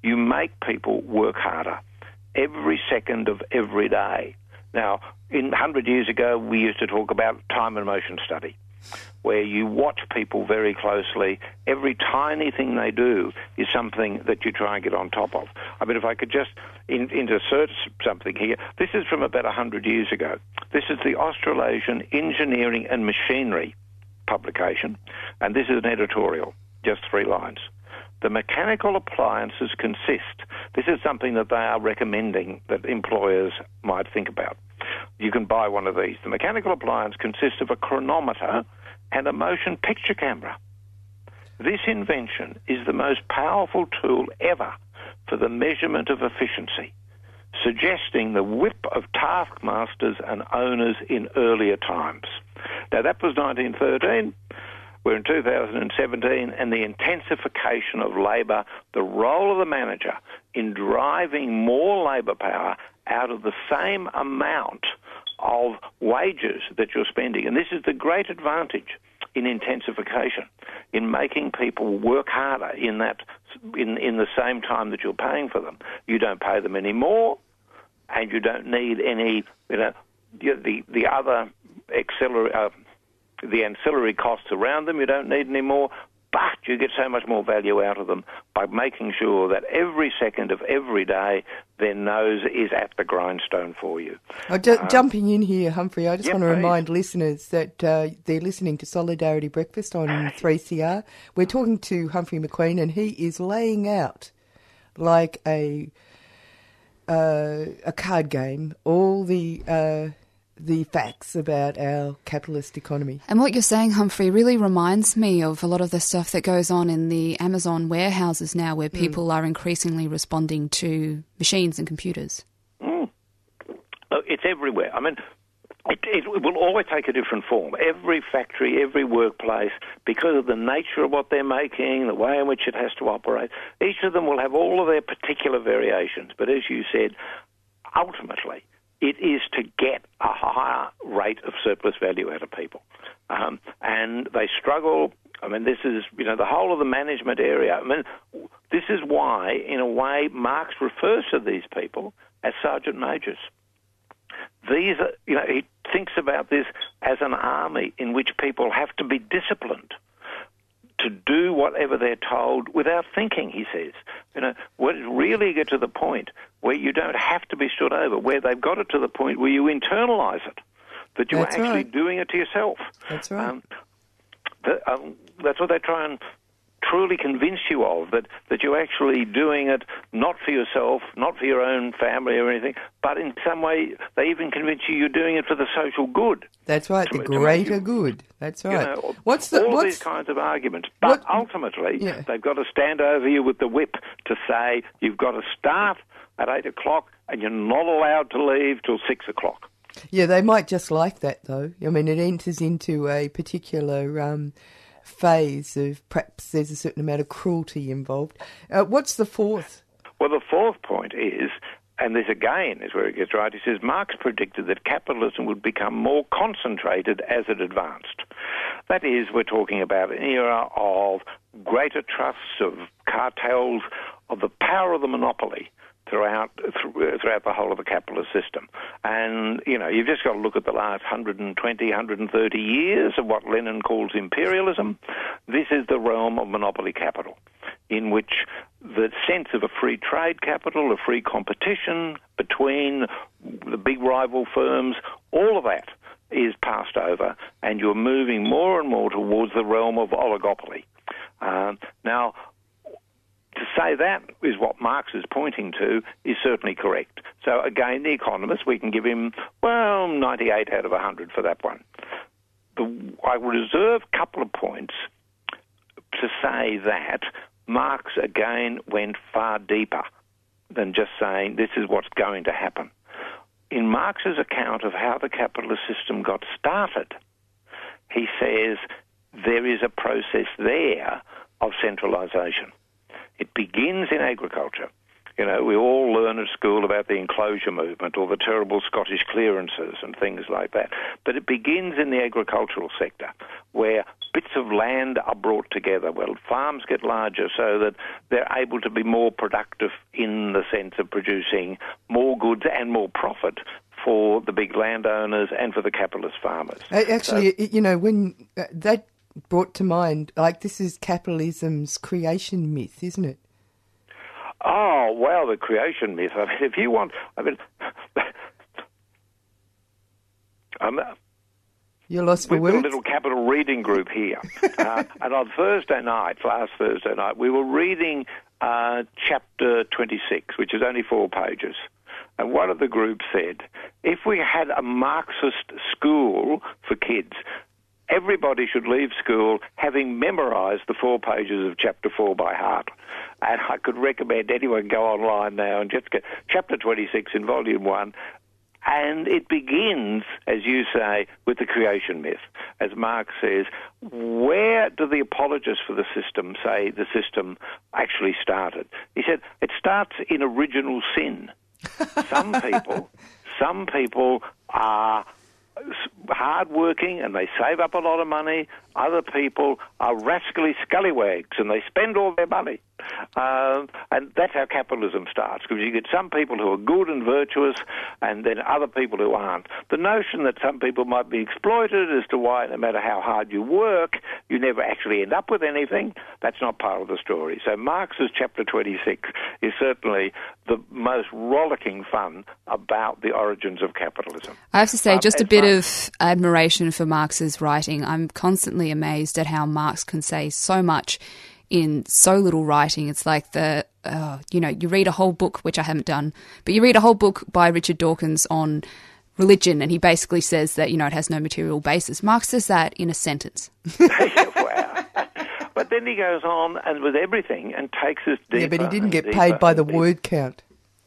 You make people work harder every second of every day. Now, in 100 years ago, we used to talk about time and motion study, where you watch people very closely. Every tiny thing they do is something that you try and get on top of. I mean, if I could just in, insert something here, this is from about 100 years ago. This is the Australasian Engineering and Machinery publication, and this is an editorial, just three lines. The mechanical appliances consist. This is something that they are recommending that employers might think about. You can buy one of these. The mechanical appliance consists of a chronometer and a motion picture camera. This invention is the most powerful tool ever for the measurement of efficiency, suggesting the whip of taskmasters and owners in earlier times. Now, that was 1913. We're in 2017, and the intensification of labour, the role of the manager in driving more labour power out of the same amount of wages that you're spending. And this is the great advantage in intensification, in making people work harder in that in in the same time that you're paying for them. You don't pay them any more, and you don't need any you know the the, the other accelerate. Uh, the ancillary costs around them you don't need anymore, but you get so much more value out of them by making sure that every second of every day their nose is at the grindstone for you. Oh, ju- Um, jumping in here, Humphrey, I just yeah, want to please. remind listeners that uh, they're listening to Solidarity Breakfast on 3CR. We're talking to Humphrey McQueen, and he is laying out like a uh, a card game all the uh, the facts about our capitalist economy. And what you're saying, Humphrey, really reminds me of a lot of the stuff that goes on in the Amazon warehouses now, where mm. people are increasingly responding to machines and computers. Look, it's everywhere. I mean, it, it will always take a different form. Every factory, every workplace, because of the nature of what they're making, the way in which it has to operate, each of them will have all of their particular variations. But as you said, ultimately, it is to get a higher rate of surplus value out of people. Um, and they struggle. I mean, this is, you know, the whole of the management area. I mean, this is why, in a way, Marx refers to these people as sergeant majors. These you know, he thinks about this as an army in which people have to be disciplined to do whatever they're told without thinking, he says. You know, really get to the point where you don't have to be stood over, where they've got it to the point where you internalize it, that you're That's actually right. doing it to yourself. That's right. Um, that, um, that's what they try and truly convince you of that that you're actually doing it not for yourself, not for your own family or anything, but in some way they even convince you you're doing it for the social good. That's right, To- the greater you- good. That's You right. know, what's the all what's these kinds of arguments, but ultimately Yeah. they've got to stand over you with the whip to say you've got to start at eight o'clock and you're not allowed to leave till six o'clock. Yeah, they might just like that though. I mean, it enters into a particular um, phase of perhaps there's a certain amount of cruelty involved. Uh, what's the fourth? Well, the fourth point is, and this again is where it gets right, he says Marx predicted that capitalism would become more concentrated as it advanced. That is, we're talking about an era of greater trusts, of cartels, of the power of the monopoly throughout throughout the whole of the capitalist system. And you know, you've just got to look at the last 120, 130 years of what Lenin calls imperialism. This is the realm of monopoly capital, in which the sense of a free trade capital, a free competition between the big rival firms, all of that is passed over, and you're moving more and more towards the realm of oligopoly. Um, now, say that is what Marx is pointing to is certainly correct. So again, the economist, we can give him, well, 98 out of 100 for that one. The, I reserve a couple of points to say that Marx again went far deeper than just saying this is what's going to happen. In Marx's account of how the capitalist system got started, he says there is a process there of centralisation. It begins in agriculture. You know, we all learn at school about the enclosure movement or the terrible Scottish clearances and things like that. But it begins in the agricultural sector where bits of land are brought together. Well, farms get larger so that they're able to be more productive in the sense of producing more goods and more profit for the big landowners and for the capitalist farmers. Actually, so, you know, when uh, that brought to mind, like this is capitalism's creation myth, isn't it? Oh, well, the creation myth. I mean, if you want, I mean, um, you're lost for We've words. got a little capital reading group here, uh, and on Thursday night, last Thursday night, we were reading uh, chapter 26, which is only four pages. And one of the group said, if we had a Marxist school for kids, everybody should leave school having memorized the four pages of chapter 4 by heart. And I could recommend anyone go online now and just get chapter 26 in volume 1. And it begins, as you say, with the creation myth. As Marx says, where do the apologists for the system say the system actually started? He said, it starts in original sin. some people, some people are hardworking and they save up a lot of money. Other people are rascally scallywags and they spend all their money. Uh, and that's how capitalism starts, because you get some people who are good and virtuous and then other people who aren't. The notion that some people might be exploited as to why, no matter how hard you work, you never actually end up with anything, that's not part of the story. So Marx's chapter 26 is certainly the most rollicking fun about the origins of capitalism. I have to say, Um, just a bit far- of admiration for Marx's writing. I'm constantly amazed at how Marx can say so much in so little writing. It's like the, uh, you know, you read a whole book, which I haven't done, but you read a whole book by Richard Dawkins on religion, and he basically says that, you know, it has no material basis. Marx says that in a sentence. wow. But then he goes on and with everything and takes us deeper. yeah, but he didn't get paid by the deeper. word count.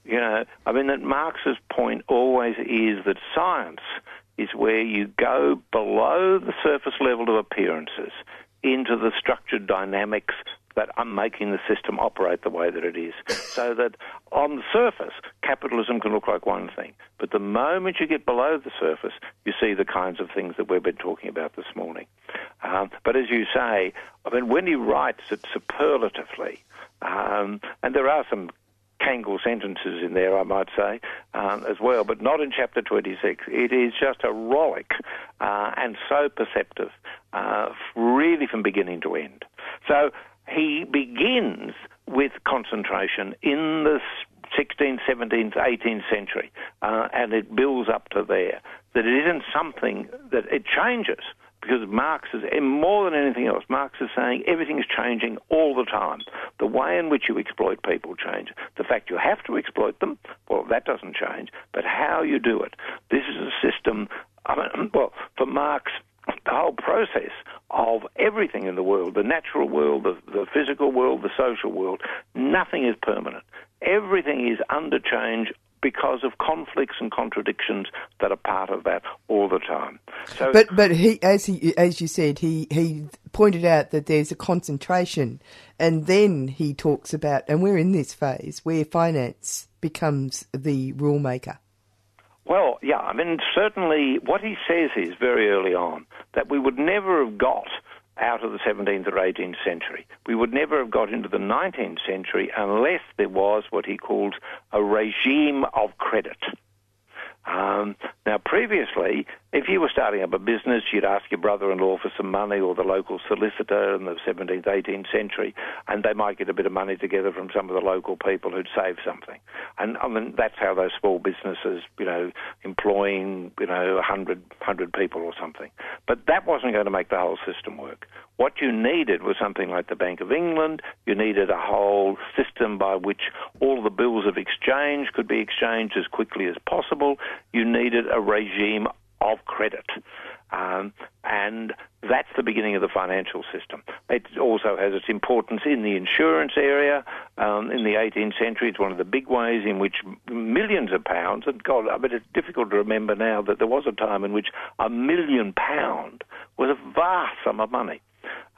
You know, I mean, that Marx's point always is that science is where you go below the surface level of appearances into the structured dynamics that are making the system operate the way that it is. so that on the surface, capitalism can look like one thing. But the moment you get below the surface, you see the kinds of things that we've been talking about this morning. Um, but as you say, I mean, when he writes it superlatively, um, and there are some Kangle sentences in there, I might say, um, as well, but not in chapter 26. It is just a rollick uh, and so perceptive, uh, really from beginning to end. So he begins with concentration in the 16th, 17th, 18th century, uh, and it builds up to there. That it isn't something that it changes because Marx is, more than anything else, Marx is saying everything is changing all the time. The way in which you exploit people change. The fact you have to exploit them, well, that doesn't change, but how you do it. This is a system, I mean, well, for Marx, the whole process of everything in the world, the natural world, the, the physical world, the social world, nothing is permanent. Everything is under change because of conflicts and contradictions that are part of that all the time. So, But but he as he as you said he he pointed out that there's a concentration, and then he talks about and we're in this phase where finance becomes the rule maker. Well, yeah, I mean, certainly what he says is very early on that we would never have got out of the 17th or 18th century. We would never have got into the 19th century unless there was what he called a regime of credit. Um, now, previously, if you were starting up a business, you'd ask your brother-in-law for some money or the local solicitor in the 17th, 18th century, and they might get a bit of money together from some of the local people who'd saved something. And I mean, that's how those small businesses, you know, employing, you know, 100, 100 people or something. But that wasn't going to make the whole system work. What you needed was something like the Bank of England. You needed a whole system by which all the bills of exchange could be exchanged as quickly as possible. You needed a regime of credit. Um, and that's the beginning of the financial system. It also has its importance in the insurance area. Um, in the 18th century, it's one of the big ways in which millions of pounds, and God, I mean, it's difficult to remember now that there was a time in which a million pound was a vast sum of money.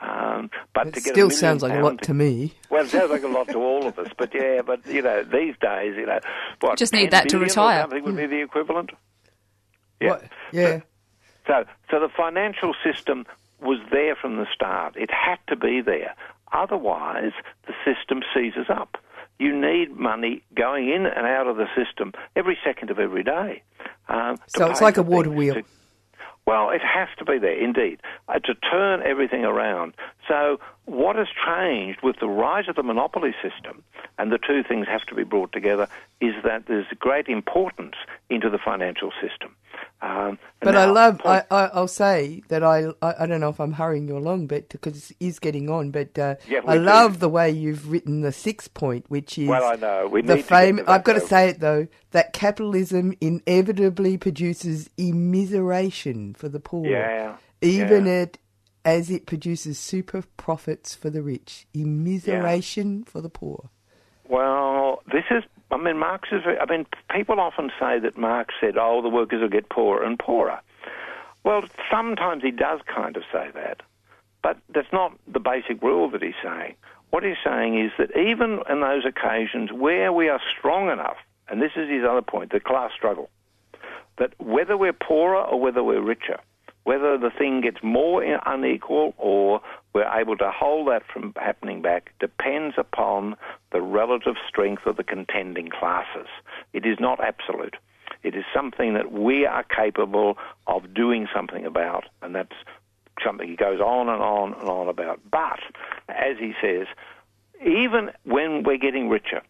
Um, but It to get still a sounds like a lot pound to me. Well, it sounds like a lot to all of us, but yeah, but you know, these days, you know, what Just need that to billion or retire. Something would be the equivalent. Yeah. Yeah. So, so the financial system was there from the start. It had to be there. Otherwise, the system seizes up. You need money going in and out of the system every second of every day. Um, So it's like a water wheel. to- well, it has to be there, indeed, uh, to turn everything around. So, what has changed with the rise of the monopoly system, and the two things have to be brought together, is that there's great importance into the financial system. Um, But I love. point- I, I I'll say that I, I I don't know if I'm hurrying you along, but because it is getting on. But uh, Yeah, I do. love the way you've written the sixth point, which is Well, I know we the fame. I've got to say it though that capitalism inevitably produces immiseration for the poor. Yeah, even yeah. it as it produces super profits for the rich. Immiseration for the poor. Well, this is. I mean, Marx is. I mean, people often say that Marx said, "Oh, the workers will get poorer and poorer." Well, sometimes he does kind of say that, but that's not the basic rule that he's saying. What he's saying is that even in those occasions where we are strong enough, and this is his other point, the class struggle, that whether we're poorer or whether we're richer, whether the thing gets more unequal or we're able to hold that from happening back depends upon the relative strength of the contending classes. It is not absolute. It is something that we are capable of doing something about, and that's something he goes on and on and on about. But, as he says, even when we're getting richer,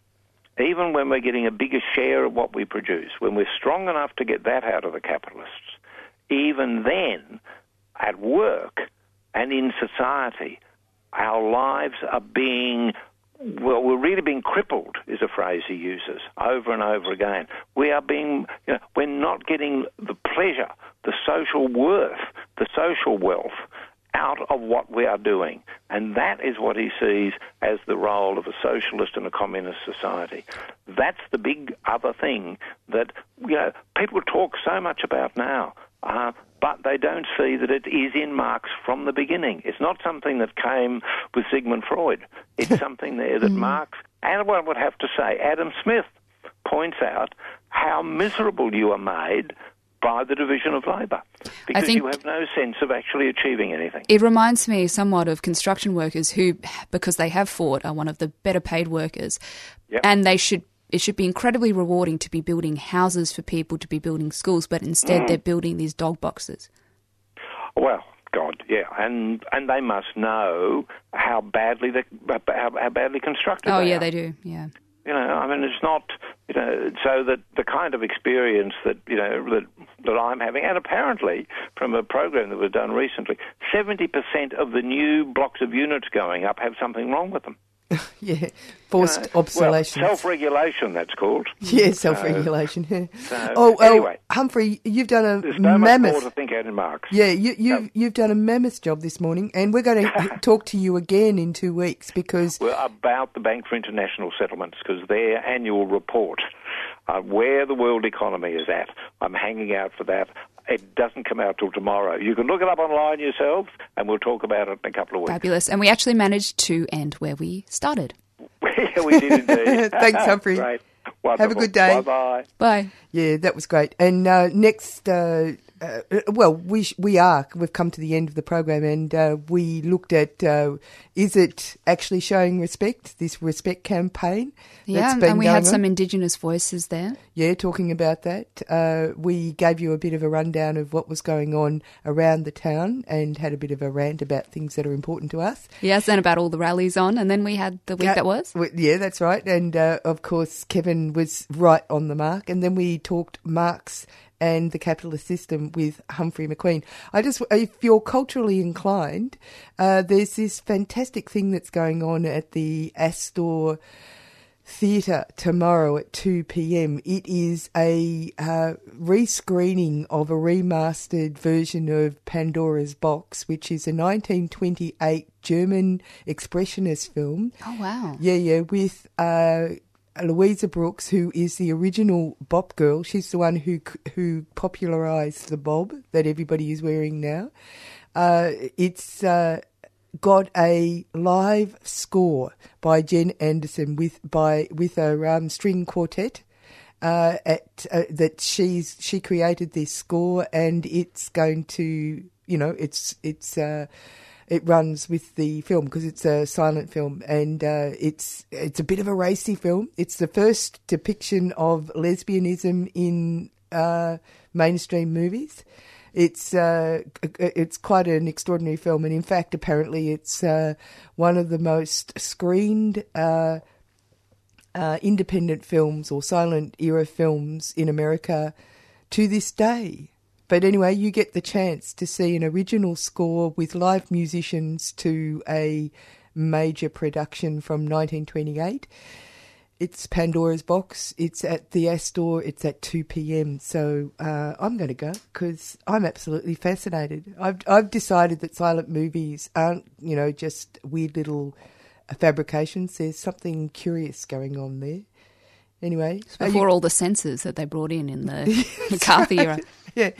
even when we're getting a bigger share of what we produce, when we're strong enough to get that out of the capitalists, even then, at work and in society, our lives are being, well, we're really being crippled, is a phrase he uses over and over again. We are being, you know, we're not getting the pleasure, the social worth, the social wealth out of what we are doing. And that is what he sees as the role of a socialist and a communist society. That's the big other thing that, you know, people talk so much about now. Uh, but they don't see that it is in Marx from the beginning. It's not something that came with Sigmund Freud. It's something there that Marx, and one would have to say, Adam Smith points out how miserable you are made by the division of labour because think- you have no sense of actually achieving anything. It reminds me somewhat of construction workers who, because they have fought, are one of the better paid workers, Yep. and they should. It should be incredibly rewarding to be building houses for people, to be building schools, but instead Mm. they're building these dog boxes. Well, God, yeah, and and they must know how badly they how, how badly constructed. Oh yeah, are. they do. Yeah. You know, I mean, it's not, you know, so that the kind of experience that, you know, that, that I'm having, and apparently from a program that was done recently, 70% of the new blocks of units going up have something wrong with them. Yeah, forced You know, obsolescence. Well, self-regulation, that's called. yeah, self-regulation. yeah. so, oh, anyway. oh, Humphrey, you've done a There's no mammoth. much more to think out in Marx. Yeah, you, you've you've done a mammoth job this morning, and we're going to talk to you again in two weeks because Well, about the Bank for International Settlements, because their annual report, uh, where the world economy is at, I'm hanging out for that. It doesn't come out till tomorrow. You can look it up online yourselves, and we'll talk about it in a couple of weeks. Fabulous. And we actually managed to end where we started. we did indeed. Thanks, Humphrey. Great. Have a good day. Bye bye. Bye. Yeah, that was great. And uh, next, uh, uh, well, we sh- we are we've come to the end of the program, and uh, we looked at uh, is it actually showing respect? This respect campaign. Yeah, that's and- we had on? some Indigenous voices there. Yeah, talking about that. Uh, we gave you a bit of a rundown of what was going on around the town and had a bit of a rant about things that are important to us. Yes, and about all the rallies on, and then we had the week that was. w- Yeah, that's right. And uh, of course, Kevin was right on the mark. And then we talked Marx and the capitalist system with Humphrey McQueen. I just, if you're culturally inclined, uh, there's this fantastic thing that's going on at the Astor Theatre tomorrow at 2 pm. It is a uh, rescreening of a remastered version of Pandora's Box, which is a 1928 German expressionist film. Oh wow! Yeah, yeah, with uh, Louise Brooks, who is the original Bop girl. She's the one who who popularised the bob that everybody is wearing now. Uh, it's uh, got a live score by Jen Anderson with by with a um, string quartet. Uh, at uh, that she's she created this score and it's going to you know it's it's uh, it runs with the film because it's a silent film and uh, it's it's a bit of a racy film. It's the first depiction of lesbianism in uh, mainstream movies. It's uh, it's quite an extraordinary film, and in fact, apparently, it's uh, one of the most screened uh, uh, independent films or silent era films in America to this day. But anyway, you get the chance to see an original score with live musicians to a major production from 1928. It's Pandora's Box. It's at the Astor. It's at 2 p.m. So uh, I'm going to go because I'm absolutely fascinated. I've I've decided that silent movies aren't you know just weird little fabrications. There's something curious going on there. Anyway, Before you- all the censors that they brought in in the McCarthy era. yeah.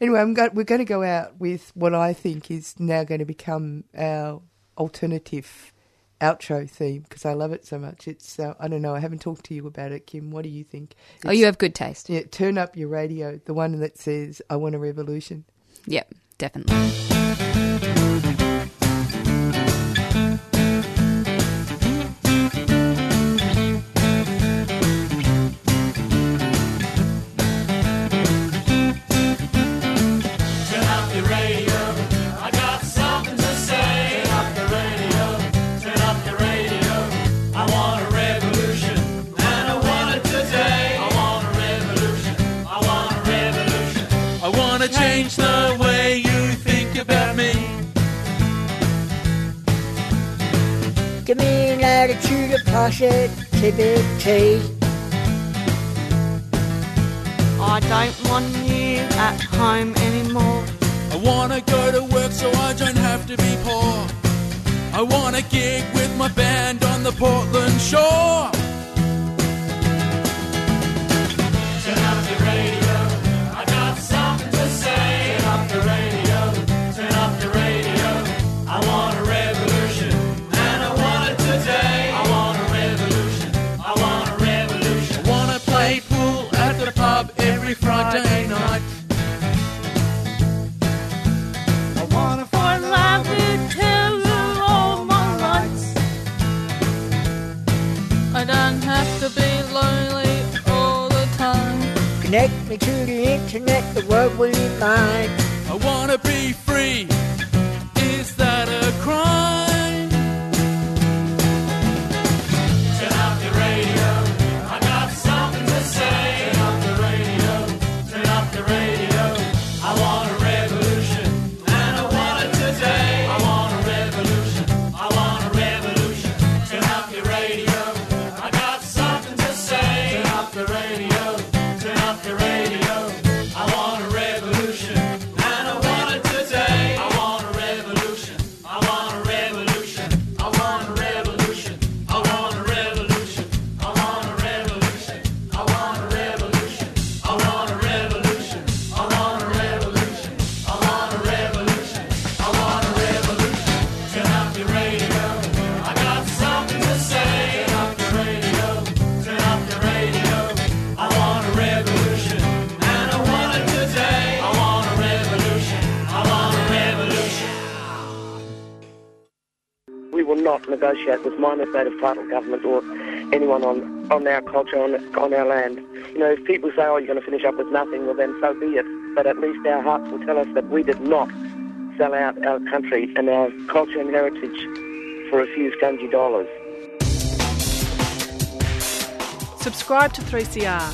Anyway, I'm go- we're going to go out with what I think is now going to become our alternative outro theme because I love it so much. It's uh, I don't know. I haven't talked to you about it, Kim. What do you think? Oh, you have good taste. Yeah, turn up your radio. The one that says "I want a revolution." Yep, definitely. Attitude of positivity. I don't want you at home anymore. I wanna go to work so I don't have to be poor. I wanna gig with my band on the Portland shore. Connect me to the internet, the world will unite. I negotiate with state of title government or anyone on, on our culture, on, on our land. You know, if people say, oh, you're going to finish up with nothing, well then so be it. But at least our hearts will tell us that we did not sell out our country and our culture and heritage for a few scungy dollars. Subscribe to 3CR.